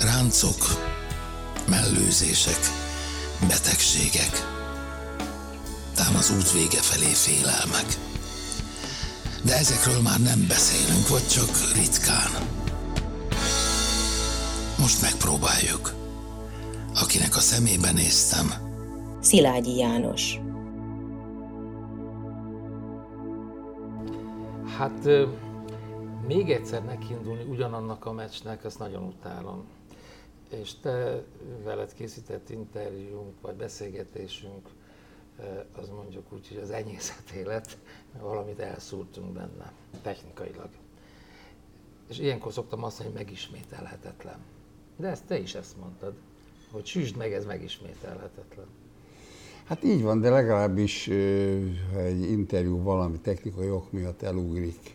ráncok, mellőzések, betegségek, tám az út vége felé félelmek. De ezekről már nem beszélünk, vagy csak ritkán. Most megpróbáljuk. Akinek a szemébe néztem, Szilágyi János. Hát még egyszer nekiindulni ugyanannak a meccsnek, azt nagyon utálom. És te veled készített interjúnk, vagy beszélgetésünk, az mondjuk úgy, hogy az enyészet élet, valamit elszúrtunk benne, technikailag. És ilyenkor szoktam azt mondani, hogy megismételhetetlen. De ezt te is ezt mondtad, hogy süsd meg, ez megismételhetetlen. Hát így van, de legalábbis ha egy interjú valami technikai ok miatt elugrik,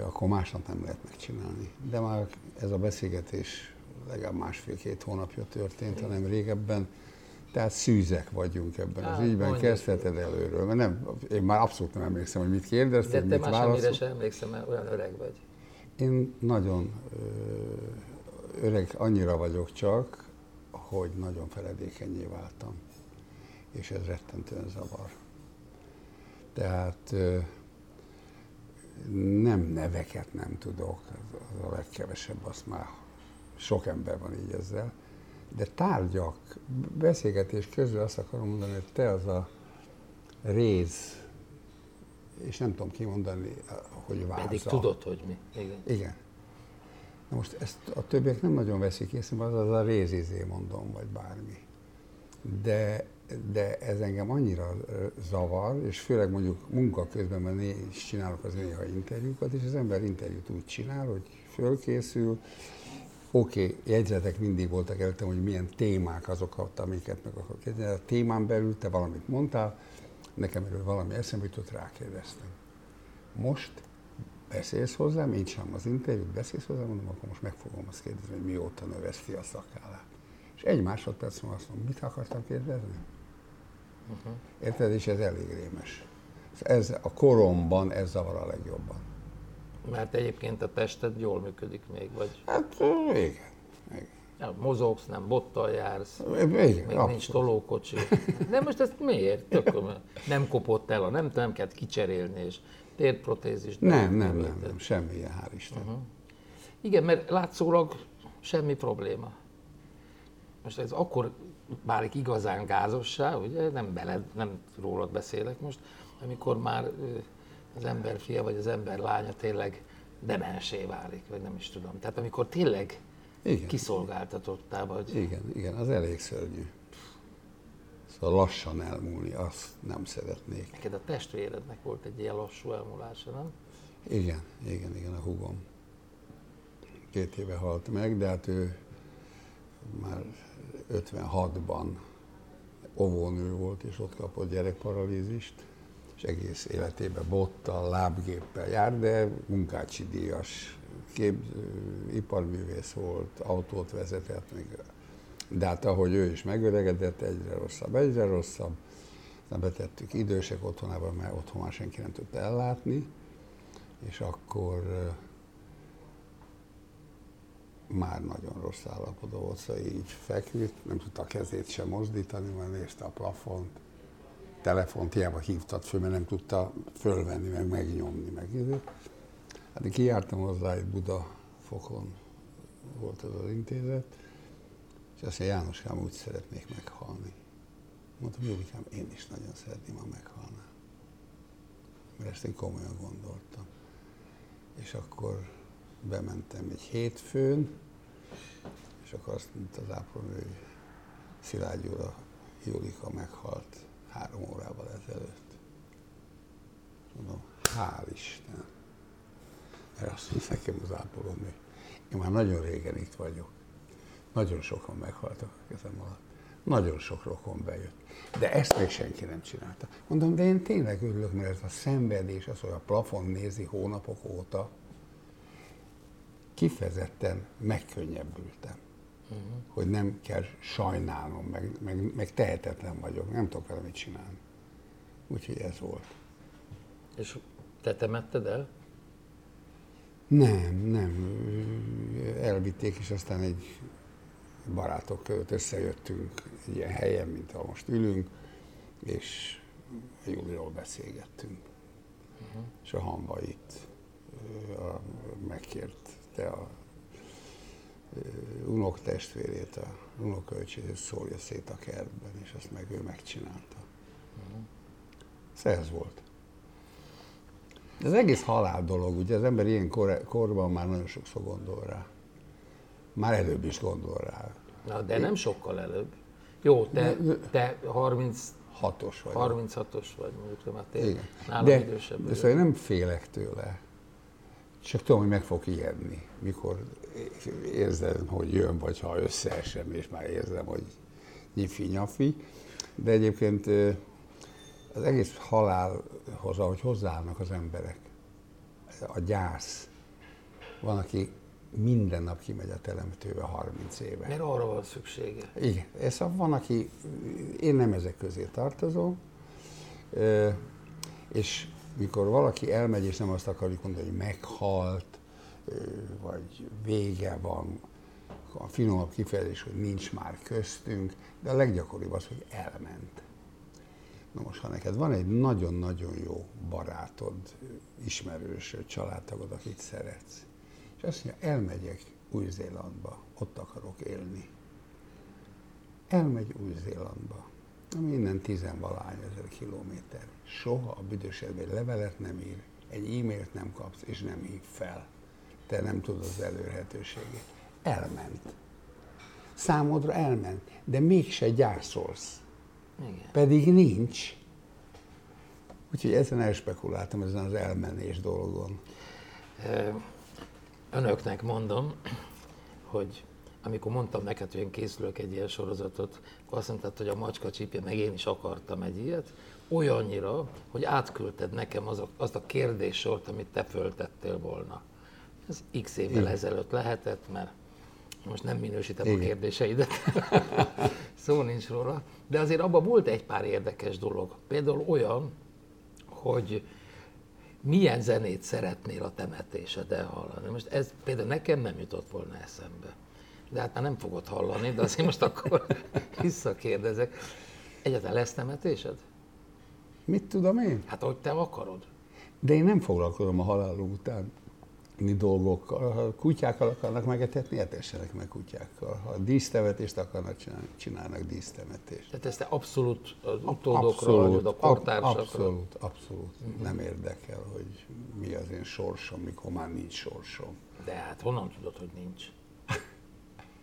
akkor másnap nem lehet megcsinálni. De már ez a beszélgetés legalább másfél-két hónapja történt, hanem régebben. Tehát szűzek vagyunk ebben az ügyben, kezdheted előről. Mert nem, én már abszolút nem emlékszem, hogy mit kérdeztél, De te mit már semmire válaszol. sem emlékszem, mert olyan öreg vagy. Én nagyon ö, öreg annyira vagyok csak, hogy nagyon feledékenyé váltam. És ez rettentően zavar. Tehát ö, nem neveket nem tudok, az a legkevesebb, azt már sok ember van így ezzel, de tárgyak, beszélgetés közül azt akarom mondani, hogy te az a réz, és nem tudom kimondani, hogy várza. Pedig tudod, hogy mi. Igen. Igen. Na most ezt a többiek nem nagyon veszik észre, mert az a rézizé mondom, vagy bármi. De, de ez engem annyira zavar, és főleg mondjuk munka közben, mert én is csinálok az néha interjúkat, és az ember interjút úgy csinál, hogy fölkészül, Oké, okay, jegyzetek mindig voltak előttem, hogy milyen témák azokat, amiket meg akarok kérdezni. A témán belül te valamit mondtál, nekem erről valami eszembe jutott, rákérdeztem. Most beszélsz hozzám, én sem az interjút, beszélsz hozzám, mondom, akkor most meg fogom azt kérdezni, hogy mióta növeszti a szakállát. És egy másodperc múlva azt mondom, mit akartam kérdezni? Uh-huh. Érted? És ez elég rémes. Ez a koromban ez zavar a legjobban. Mert egyébként a tested jól működik még, vagy Hát igen. igen. ja, mozogsz, nem bottal jársz, Igen, még abszolút. nincs tolókocsi. De most ezt miért? Tök, nem kopott el, a nem, nem kellett kicserélni, és térprotézis. Nem, nem, nem, nem, semmi ilyen, hál' Isten. Uh-huh. Igen, mert látszólag semmi probléma. Most ez akkor válik igazán gázossá, ugye, nem beled, nem rólad beszélek most, amikor már az ember fia vagy az ember lánya tényleg demensé válik, vagy nem is tudom. Tehát amikor tényleg Igen. kiszolgáltatottá vagy. Igen, igen, az elég szörnyű. Szóval lassan elmúlni, azt nem szeretnék. Neked a testvérednek volt egy ilyen lassú elmúlása, nem? Igen, igen, igen, a hugom. Két éve halt meg, de hát ő már 56-ban óvónő volt, és ott kapott gyerekparalízist, és egész életében bottal, lábgéppel jár, de munkácsi díjas, kép, iparművész volt, autót vezetett, még, de hát ahogy ő is megöregedett, egyre rosszabb, egyre rosszabb. Aztán betettük idősek otthonába, mert otthon már senki nem tudta ellátni, és akkor már nagyon rossz állapotban volt, szóval így feküdt, nem tudta a kezét sem mozdítani, mert nézte a plafont, telefont hiába hívtad föl, mert nem tudta fölvenni, meg megnyomni, meg. Hát én kijártam hozzá egy Buda fokon, volt ez az intézet, és azt mondja, Jánoskám, úgy szeretnék meghalni. Mondtam, Júlikám, én is nagyon szeretném, ha meghalnám. Mert ezt én komolyan gondoltam. És akkor bementem egy hétfőn, és akkor azt mondta az ápolónő, hogy Szilágy a Júlika meghalt három órával ezelőtt. Mondom, hál' Isten. Mert azt mondta nekem az ápolónő, én már nagyon régen itt vagyok. Nagyon sokan meghaltak a kezem alatt. Nagyon sok rokon bejött. De ezt még senki nem csinálta. Mondom, de én tényleg örülök, mert ez a szenvedés, az, hogy a plafon nézi hónapok óta, kifejezetten megkönnyebbültem. Uh-huh. Hogy nem kell sajnálnom, meg, meg, meg tehetetlen vagyok, nem tudok vele mit csinálni. Úgyhogy ez volt. És te temetted el? Nem, nem. Elvitték, és aztán egy barátok között összejöttünk egy ilyen helyen, mint ahol most ülünk, és a Júliról beszélgettünk. Uh-huh. És a hamba itt a, megkérte a unok testvérét, a unokölcsét, hogy szólja szét a kertben, és azt meg ő megcsinálta. Uh-huh. Ez volt. Ez egész halál dolog, ugye az ember ilyen kor, korban már nagyon sokszor gondol rá. Már előbb is gondol rá. Na, de nem sokkal előbb. Jó, te, te 30 6-os vagy. 36-os vagy, mondjuk, már te Igen. nálam De, idősebb. de szóval én nem félek tőle. Csak tudom, hogy meg fog ijedni, mikor érzem, hogy jön, vagy ha összeesem, és már érzem, hogy nyifi-nyafi. De egyébként az egész halálhoz, ahogy hozzáállnak az emberek, a gyász, van, aki minden nap kimegy a telemtőbe 30 éve. Mert arra van szüksége. Igen, és szóval van, aki, én nem ezek közé tartozom, és mikor valaki elmegy, és nem azt akarjuk mondani, hogy meghalt, vagy vége van, a finomabb kifejezés, hogy nincs már köztünk, de a leggyakoribb az, hogy elment. Na most, ha neked van egy nagyon-nagyon jó barátod, ismerős, családtagod, akit szeretsz, és azt mondja, elmegyek Új-Zélandba, ott akarok élni. Elmegy Új-Zélandba, ami innen tizenvalány ezer kilométer. Soha a büdös levelet nem ír, egy e-mailt nem kapsz, és nem hív fel. Te nem tudod az elérhetőségét. Elment. Számodra elment, de mégse gyászolsz. Igen. Pedig nincs. Úgyhogy ezen elspekuláltam, ezen az elmenés dolgon. Ö, Önöknek mondom, hogy amikor mondtam neked, hogy én készülök egy ilyen sorozatot, akkor azt mondtad, hogy a macska csípje, meg én is akartam egy ilyet, olyannyira, hogy átküldted nekem azok, azt a kérdéssort, amit te föltettél volna. Ez x évvel Igen. ezelőtt lehetett, mert most nem minősítem a Igen. kérdéseidet, szó nincs róla, de azért abban volt egy pár érdekes dolog. Például olyan, hogy milyen zenét szeretnél a temetéseden hallani. Most ez például nekem nem jutott volna eszembe. De hát már nem fogod hallani, de azért most akkor visszakérdezek. Egyáltalán lesz temetésed? Mit tudom én? Hát ahogy te akarod. De én nem foglalkozom a halál utáni dolgokkal. Ha kutyákkal akarnak megetetni, etessenek meg kutyákkal. Ha dísztemetést akarnak csinálni, csinálnak dísztemetést. Tehát ezt te abszolút az utódokra, vagy a kortársakra. abszolút, abszolút. Nem érdekel, hogy mi az én sorsom, mikor már nincs sorsom. De hát honnan tudod, hogy nincs?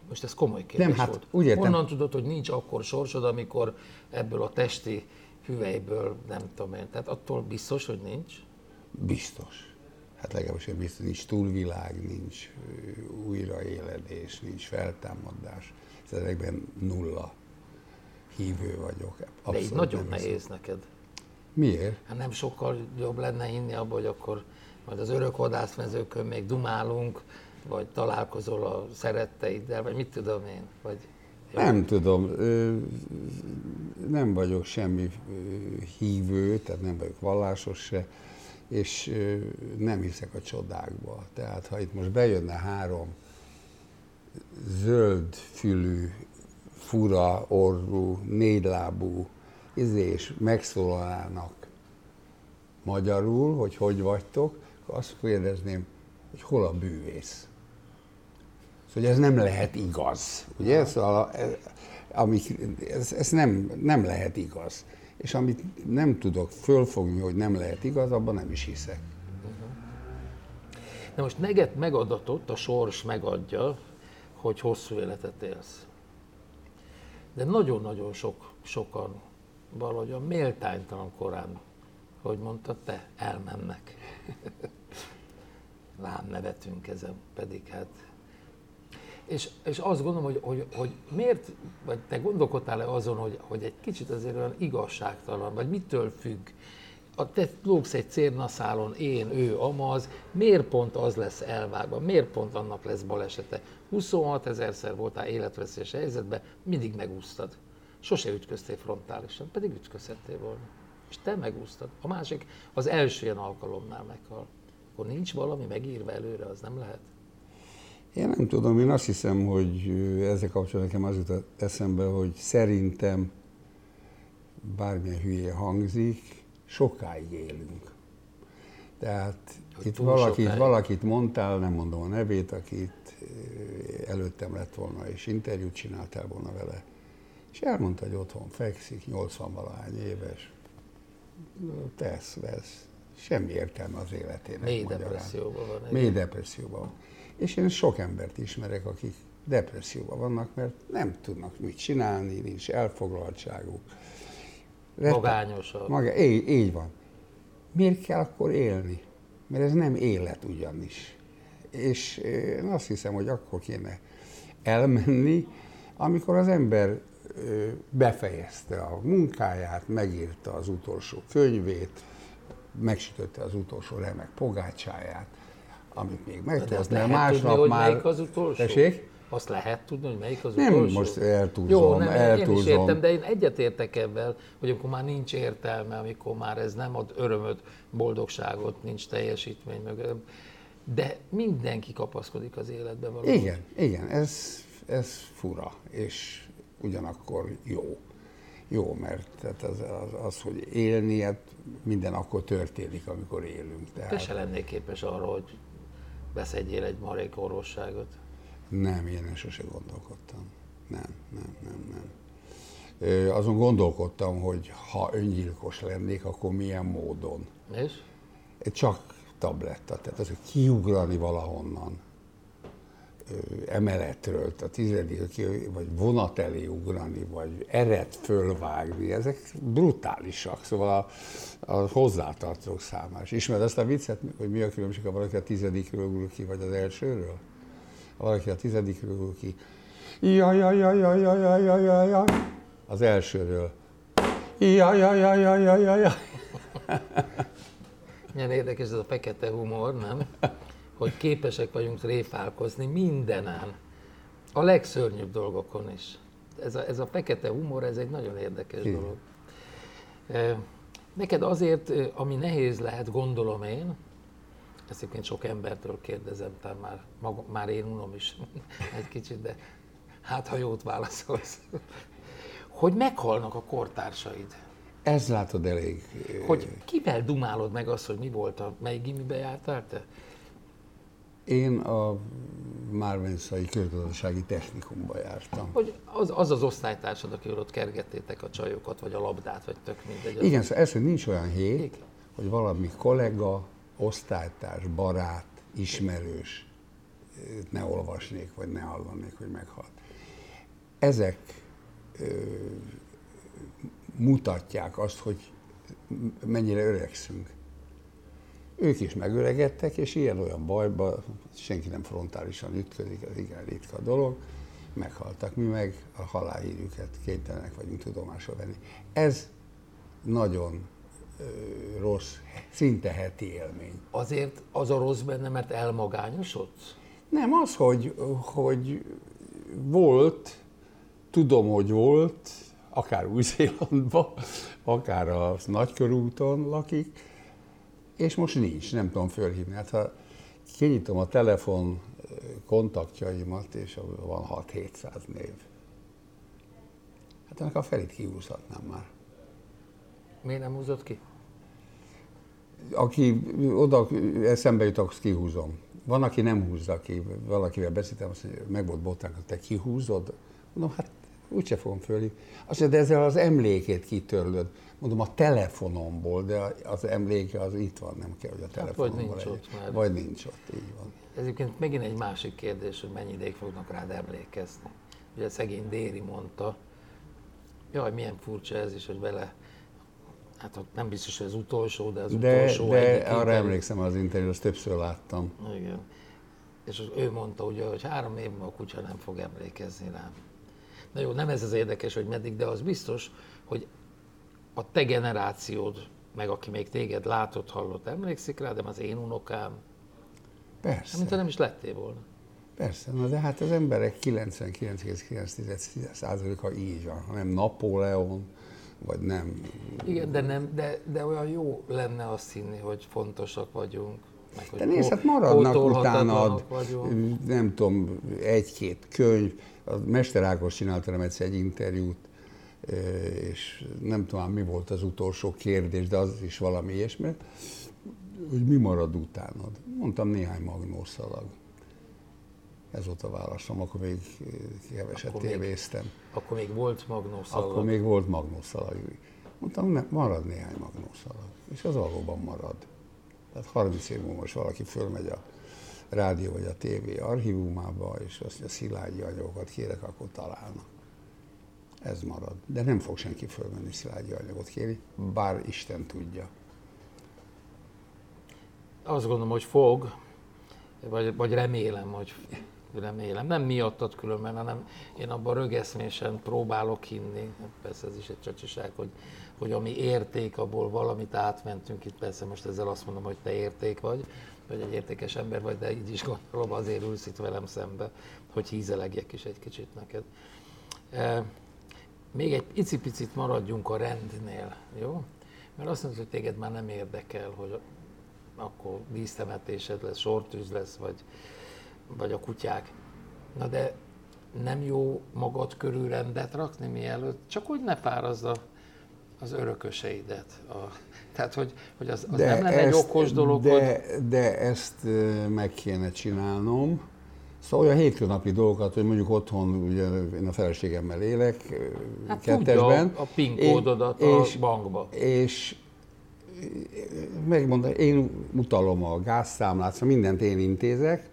Most ez komoly kérdés Nem, hát volt. úgy értem- Honnan tudod, hogy nincs akkor sorsod, amikor ebből a testi hüvelyből, nem tudom én, tehát attól biztos, hogy nincs? Biztos. Hát legalábbis én biztos, nincs túlvilág, nincs újraéledés, nincs feltámadás. Ezekben nulla hívő vagyok. De így Abszolút nagyon nehéz neked. Miért? Hát nem sokkal jobb lenne hinni abba, hogy akkor majd az örök vadászmezőkön még dumálunk, vagy találkozol a szeretteiddel, vagy mit tudom én, vagy Nem tudom, nem vagyok semmi hívő, tehát nem vagyok vallásos se, és nem hiszek a csodákba. Tehát ha itt most bejönne három zöld fülű, fura orrú, négylábú, izé, és megszólalnának magyarul, hogy hogy vagytok, akkor azt kérdezném, hogy hol a bűvész. Szóval ez nem lehet igaz, ugye? Szóval ez, amik, ez, ez nem, nem lehet igaz. És amit nem tudok fölfogni, hogy nem lehet igaz, abban nem is hiszek. De most neked megadatott, a sors megadja, hogy hosszú életet élsz. De nagyon-nagyon sok, sokan valahogy a méltánytalan korán, hogy mondtad te, elmennek. Lám nevetünk ezen, pedig hát. És, és azt gondolom, hogy, hogy, hogy miért, vagy te gondolkodtál-e azon, hogy, hogy egy kicsit azért olyan igazságtalan, vagy mitől függ, a te lógsz egy cérnaszálon, én, ő, amaz, miért pont az lesz elvágva, miért pont annak lesz balesete? 26 ezerszer voltál életveszélyes helyzetben, mindig megúsztad. Sose ütköztél frontálisan, pedig ütközhettél volna. És te megúsztad. A másik az első ilyen alkalomnál meghal. Akkor nincs valami megírva előre, az nem lehet? Én nem tudom, én azt hiszem, hogy ezzel kapcsolatban nekem az jutott eszembe, hogy szerintem bármilyen hülye hangzik, sokáig élünk. Tehát Hogy itt valakit, sokáig. valakit mondtál, nem mondom a nevét, akit előttem lett volna, és interjút csináltál volna vele, és elmondta, hogy otthon fekszik, 80 valahány éves, tesz, vesz, semmi értelme az életének. Mély depresszióban van. Mély depresszióban van. És én sok embert ismerek, akik depresszióban vannak, mert nem tudnak mit csinálni, nincs elfoglaltságuk. Magányosabb. Maga, így, így van. Miért kell akkor élni? Mert ez nem élet ugyanis. És én azt hiszem, hogy akkor kéne elmenni, amikor az ember ö, befejezte a munkáját, megírta az utolsó könyvét, megsütötte az utolsó remek pogácsáját, amit még tudni, másnap hogy már... melyik az utolsó? Tessék? Azt lehet tudni, hogy melyik az Nem, utolsó? most eltúlzom, Jó, nem, én is értem, de én egyetértek ebben, hogy amikor már nincs értelme, amikor már ez nem ad örömöt, boldogságot, nincs teljesítmény mögött. De mindenki kapaszkodik az életbe valahogy. Igen, igen, ez, ez fura, és ugyanakkor jó. Jó, mert tehát az, az, az, hogy élni, hát minden akkor történik, amikor élünk. Te Tehát se lennék képes arra, hogy beszedjél egy marék orvosságot. nem, én sose gondolkodtam. Nem, nem, nem, nem. Ö, azon gondolkodtam, hogy ha öngyilkos lennék, akkor milyen módon. És? Csak tabletta, tehát az, hogy kiugrani valahonnan, emeletről, a tizedik, vagy vonat elé ugrani, vagy eret fölvágni, ezek brutálisak, szóval a, a hozzátartozók számára. Ismered azt a viccet, hogy mi a különbség, ha valaki a tizedikről ugrik ki, vagy az elsőről? Ha valaki a tizedikről ugrik ki, jaj, jaj, jaj, jaj, jaj, jaj, az elsőről, jaj, jaj, jaj, jaj, jaj, jaj, jaj. Milyen érdekes ez a fekete humor, nem? Hogy képesek vagyunk tréfálkozni mindenen. A legszörnyűbb dolgokon is. Ez a, ez a fekete humor, ez egy nagyon érdekes Igen. dolog. Neked azért, ami nehéz lehet, gondolom én, ezt egyébként sok embertől kérdezem, tehát már, maga, már én unom is egy kicsit, de hát ha jót válaszolsz, hogy meghalnak a kortársaid. Ez látod elég. Hogy kivel dumálod meg azt, hogy mi volt a, melyik gimibe jártál te? Én a Márvenszai Közgazdasági Technikumba jártam. Hogy az az, az osztálytársad, aki ott kergettétek a csajokat, vagy a labdát, vagy tök mindegy. Igen, szóval ez, hogy nincs olyan hét, Igen. hogy valami kollega, osztálytárs, barát, ismerős ne olvasnék, vagy ne hallanék, hogy meghalt. Ezek ö, mutatják azt, hogy mennyire öregszünk. Ők is megöregedtek, és ilyen-olyan bajba senki nem frontálisan ütközik, ez igen ritka dolog, meghaltak. Mi meg a halálhírüket kénytelenek vagyunk tudomásul venni. Ez nagyon ö, rossz, szinte heti élmény. Azért az a rossz benne, mert elmagányosodsz? Nem, az, hogy, hogy volt, tudom, hogy volt, akár Új-Zélandban, akár a Nagykörúton lakik, és most nincs, nem tudom fölhívni. Hát ha kinyitom a telefon kontaktjaimat, és van 6-700 név. Hát ennek a felét kihúzhatnám már. Miért nem húzott ki? Aki oda eszembe jut, akkor kihúzom. Van, aki nem húzza ki, valakivel beszéltem, azt mondja, meg volt botánk, te kihúzod? Mondom, hát úgyse fogom fölhívni. Azt mondja, de ezzel az emlékét kitörlöd. Mondom, a telefonomból, de az emléke az itt van, nem kell, hogy a telefonomból Hát, vagy nincs ott már. Vagy nincs ott, így van. Ez egyébként megint egy másik kérdés, hogy mennyi ideig fognak rád emlékezni. Ugye szegény Déri mondta, jaj, milyen furcsa ez is, hogy vele, hát nem biztos, hogy az utolsó, de az De, utolsó de egyik arra interjú- emlékszem az interjút, azt többször láttam. Igen. És ő mondta ugye, hogy három év múlva a kutya nem fog emlékezni rám. Na jó, nem ez az érdekes, hogy meddig, de az biztos, hogy a te generációd, meg aki még téged látott, hallott, emlékszik rá, de az én unokám, Persze. mint nem is lettél volna. Persze, na de hát az emberek 99,9%-a így van, ha nem Napóleon, vagy nem. Igen, de, nem, de, de olyan jó lenne azt hinni, hogy fontosak vagyunk. Meg, hogy De nézd, hát maradnak utánad, vagyunk. nem tudom, egy-két könyv. A Mester Ákos csinált velem egyszer egy interjút, és nem tudom, mi volt az utolsó kérdés, de az is valami ilyesmi, hogy mi marad utánad. Mondtam néhány magnószalag. Ez volt a válaszom, akkor még keveset Akkor még- tévéztem. Akkor még volt magnószalag. Akkor még volt magnószalag. Mondtam, ne, marad néhány magnószalag. És az valóban marad. Tehát 30 év múlva most valaki fölmegy a rádió vagy a tévé archívumába, és azt mondja, szilágyi anyagokat kérek, akkor találnak. Ez marad. De nem fog senki fölmenni szilágyi anyagot kérni, bár Isten tudja. Azt gondolom, hogy fog, vagy, vagy remélem, hogy remélem. Nem miattad különben, hanem én abban rögeszmésen próbálok hinni. Persze ez is egy csacsiság, hogy, hogy ami érték, abból valamit átmentünk itt. Persze most ezzel azt mondom, hogy te érték vagy, vagy egy értékes ember vagy, de így is gondolom, azért ülsz itt velem szembe, hogy hízelegjek is egy kicsit neked. E, még egy icipicit maradjunk a rendnél, jó? Mert azt mondod, hogy téged már nem érdekel, hogy akkor dísztemetésed lesz, sortűz lesz, vagy, vagy a kutyák. Na de nem jó magad körül rendet rakni mielőtt, csak hogy ne fárazd a, az örököseidet. A, tehát, hogy, hogy az, az nem lenne egy okos dolog, hogy de, de ezt meg kéne csinálnom. Szóval olyan hétköznapi dolgokat, hogy mondjuk otthon, ugye én a feleségemmel élek, hát kettesben. tudja a PIN kódodat és, a bankba. És megmondom, én utalom a gázszámlát, szóval mindent én intézek.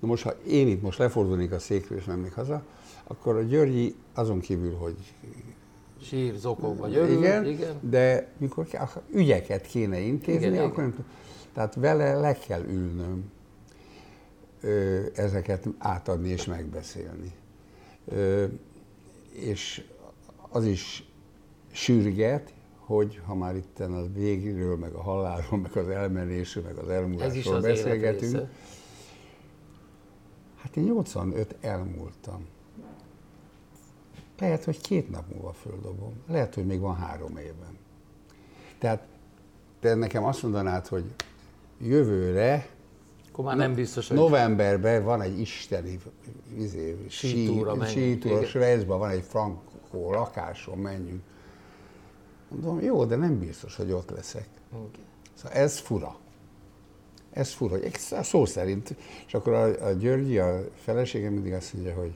Na most, ha én itt most lefordulnék a székről és mennék haza, akkor a Györgyi azon kívül, hogy Sír, zokog, vagy örül, igen, igen. de mikor ügyeket kéne intézni, Igen, akkor nem tudom. Tehát vele le kell ülnöm ö, ezeket átadni és megbeszélni. Ö, és az is sürget, hogy ha már itt a végéről, meg a halálról, meg az elmenésről, meg az elmúlásról beszélgetünk. Hát én 85 elmúltam. Lehet, hogy két nap múlva földobom. Lehet, hogy még van három évben. Tehát te nekem azt mondanád, hogy jövőre, Akkor már nem biztos, hogy novemberben van egy isteni izé, Sítúra sítúra. Svájcban van egy frankó lakáson, menjünk. Mondom, jó, de nem biztos, hogy ott leszek. Igen. Szóval ez fura. Ez fura. Egy Szó szerint. És akkor a, a Györgyi, a feleségem mindig azt mondja, hogy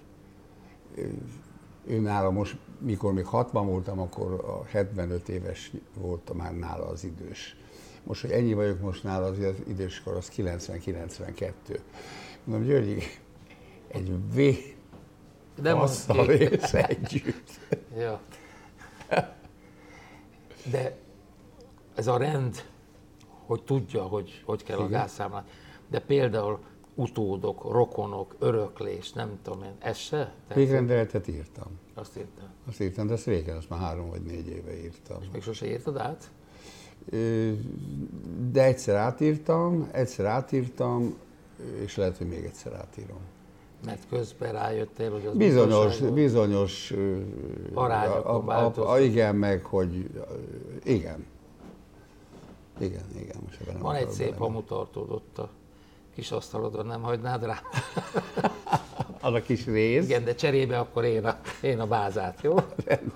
ő, nála most, mikor még 60 voltam, akkor a 75 éves volt már nála az idős. Most, hogy ennyi vagyok most nála, az időskor az 90-92. Mondom, Györgyi, egy mondd asszal ki. élsz együtt. Ja. De ez a rend, hogy tudja, hogy hogy kell a Igen. gázszámlát. De például utódok, rokonok, öröklés, nem tudom én, ez se? Végrendeletet írtam. Azt írtam. Azt írtam, de ezt régen, azt már három vagy négy éve írtam. Még sose írtad át? De egyszer átírtam, egyszer átírtam, és lehet, hogy még egyszer átírom. Mert közben rájöttél, hogy az Bizonyos, bizonyos Arányokon a, a, a, igen, meg hogy igen. Igen, igen. Most ebben Van egy szép hamutartód ott a kis asztalodon, nem hagynád rá? Az a kis rész. Igen, de cserébe akkor én a, én a bázát, jó?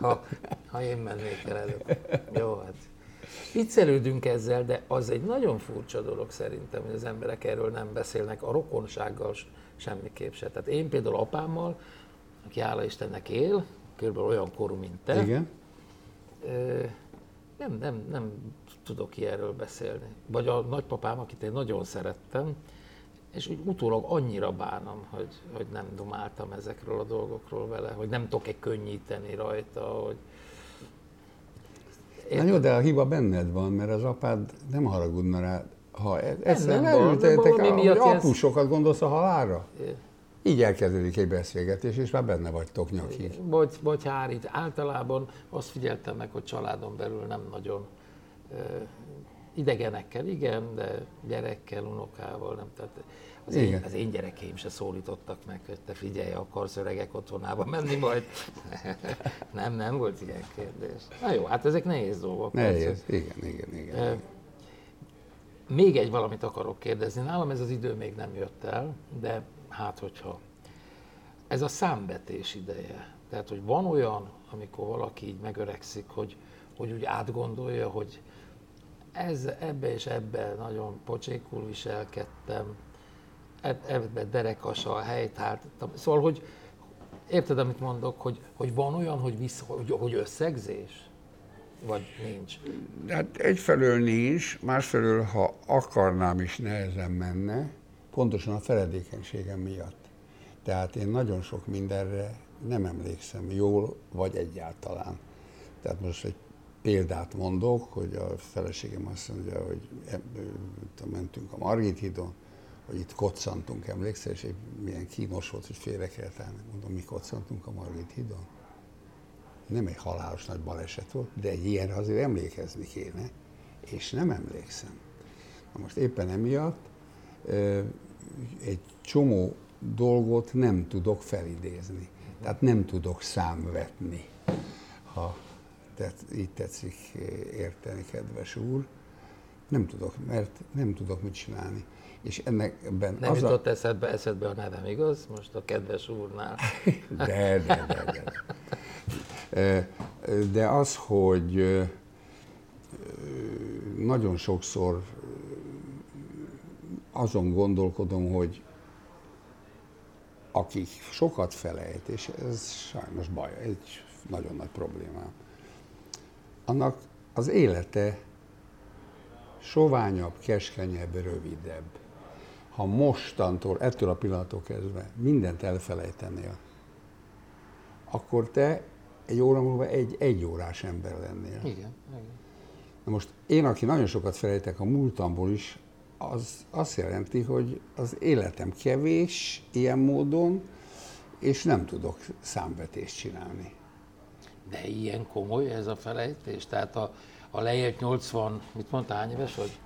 Ha, ha én mennék el előbb. Jó, hát. Viccelődünk ezzel, de az egy nagyon furcsa dolog szerintem, hogy az emberek erről nem beszélnek, a rokonsággal semmiképp se. Tehát én például apámmal, aki hála Istennek él, körülbelül olyan korú, mint te, Igen. Nem, nem, nem tudok ilyenről beszélni. Vagy a nagypapám, akit én nagyon szerettem, és úgy utólag annyira bánom, hogy, hogy nem dumáltam ezekről a dolgokról vele, hogy nem tudok-e könnyíteni rajta, hogy Na jó, de a hiba benned van, mert az apád nem haragudna rá, ha e- egyszer leültetek, hogy miatt ilyen- apu sokat gondolsz a halálra? Így elkezdődik egy beszélgetés, és már benne vagytok nyakig. vagy, vagy hárít. Általában azt figyeltem meg, hogy családon belül nem nagyon idegenekkel, igen, de gyerekkel, unokával nem. Tehát az, én, az én gyerekeim se szólítottak meg, hogy te figyelj, akarsz öregek otthonába menni majd. nem, nem volt ilyen kérdés. Na jó, hát ezek nehéz dolgok. persze. Nehéz. Igen, igen, igen. Ö, Még egy valamit akarok kérdezni. Nálam ez az idő még nem jött el, de hát hogyha. Ez a számbetés ideje. Tehát, hogy van olyan, amikor valaki így megöregszik, hogy, hogy úgy átgondolja, hogy ez, ebbe és ebbe nagyon pocsékul viselkedtem, eb- ebbe derekas a helytáltattam. Szóval, hogy érted, amit mondok, hogy, hogy van olyan, hogy, visz, hogy, hogy összegzés? Vagy nincs? Hát egyfelől nincs, másfelől, ha akarnám is nehezen menne, pontosan a feledékenységem miatt. Tehát én nagyon sok mindenre nem emlékszem jól, vagy egyáltalán. Tehát most egy példát mondok, hogy a feleségem azt mondja, hogy mentünk a Margit hídon, hogy itt koccantunk, emlékszel, és milyen kínos volt, hogy félre kellett állni. Mondom, mi koccantunk a Margit hídon? nem egy halálos nagy baleset volt, de egy ilyenre azért emlékezni kéne, és nem emlékszem. Na most éppen emiatt egy csomó dolgot nem tudok felidézni. Tehát nem tudok számvetni, ha tehát így tetszik érteni, kedves úr. Nem tudok, mert nem tudok mit csinálni. És ennek ebben Nem az a... jutott eszedbe, eszedbe a nevem, igaz? Most a kedves úrnál. De, de, de, de. Ö, De az, hogy nagyon sokszor azon gondolkodom, hogy aki sokat felejt, és ez sajnos baj, egy nagyon nagy probléma, annak az élete soványabb, keskenyebb, rövidebb. Ha mostantól, ettől a pillanattól kezdve mindent elfelejtenél, akkor te egy óra múlva egy egyórás ember lennél. Igen, igen. Na most én, aki nagyon sokat felejtek a múltamból is, az azt jelenti, hogy az életem kevés ilyen módon, és nem tudok számvetést csinálni. De ilyen komoly ez a felejtés? Tehát a, a leélt 80, mit mondta, hány éves vagy?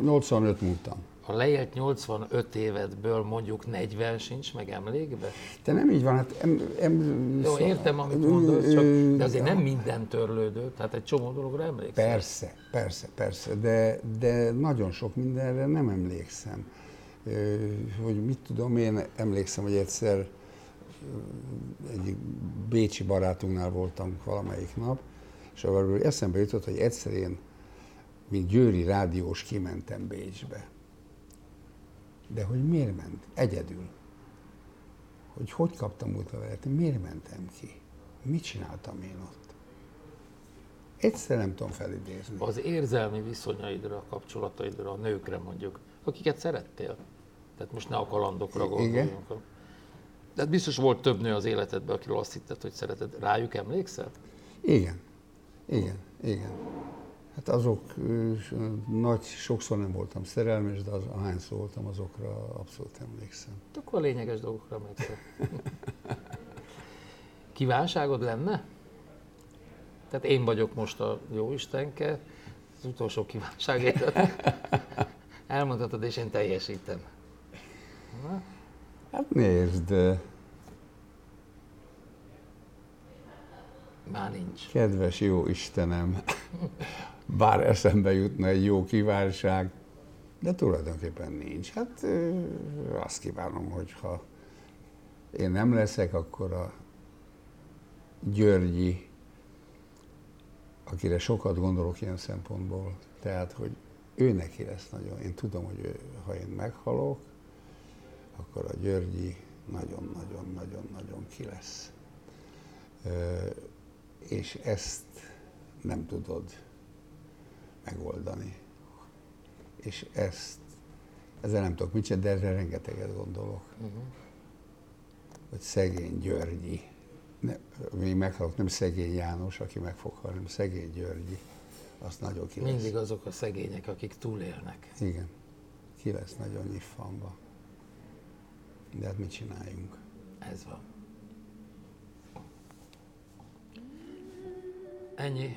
85 múltam. A leélt 85 évedből mondjuk 40 sincs meg emlékbe? De nem így van, hát... Em, em, Jó, értem, amit mondasz, csak, de azért nem minden törlődő, tehát egy csomó dologra emlékszel. Persze, persze, persze, de, de nagyon sok mindenre nem emlékszem. Hogy mit tudom, én emlékszem, hogy egyszer egyik bécsi barátunknál voltam valamelyik nap, és arról eszembe jutott, hogy egyszer én, mint győri rádiós, kimentem Bécsbe. De hogy miért ment? Egyedül. Hogy hogy kaptam útlevelet, miért mentem ki? Mit csináltam én ott? Egyszer nem tudom felidézni. Az érzelmi viszonyaidra, a kapcsolataidra, a nőkre mondjuk, akiket szerettél. Tehát most ne a kalandokra Igen. De biztos volt több nő az életedben, akiről azt hitted, hogy szereted. Rájuk emlékszel? Igen, igen, igen. Hát azok, nagy, sokszor nem voltam szerelmes, de az, ahányszor voltam, azokra abszolút emlékszem. Akkor a lényeges dolgokra emlékszel. Kívánságod lenne? Tehát én vagyok most a jó Istenke, az utolsó kívánságért elmondhatod, és én teljesítem. Na? Hát nézd, Már nincs. Kedves jó Istenem, bár eszembe jutna egy jó kívánság, de tulajdonképpen nincs. Hát azt kívánom, hogy ha én nem leszek, akkor a Györgyi, akire sokat gondolok ilyen szempontból, tehát, hogy ő neki lesz nagyon, én tudom, hogy ő, ha én meghalok, akkor a Györgyi nagyon-nagyon-nagyon-nagyon ki lesz és ezt nem tudod megoldani. És ezt, ezzel nem tudok mit de erre rengeteget gondolok. Uh-huh. Hogy szegény Györgyi, ne, még meghalok, nem szegény János, aki meg fog halni, hanem szegény Györgyi, azt nagyon ki lesz. Mindig azok a szegények, akik túlélnek. Igen, ki lesz nagyon nyiffanva. De hát mit csináljunk? Ez van. Ennyi.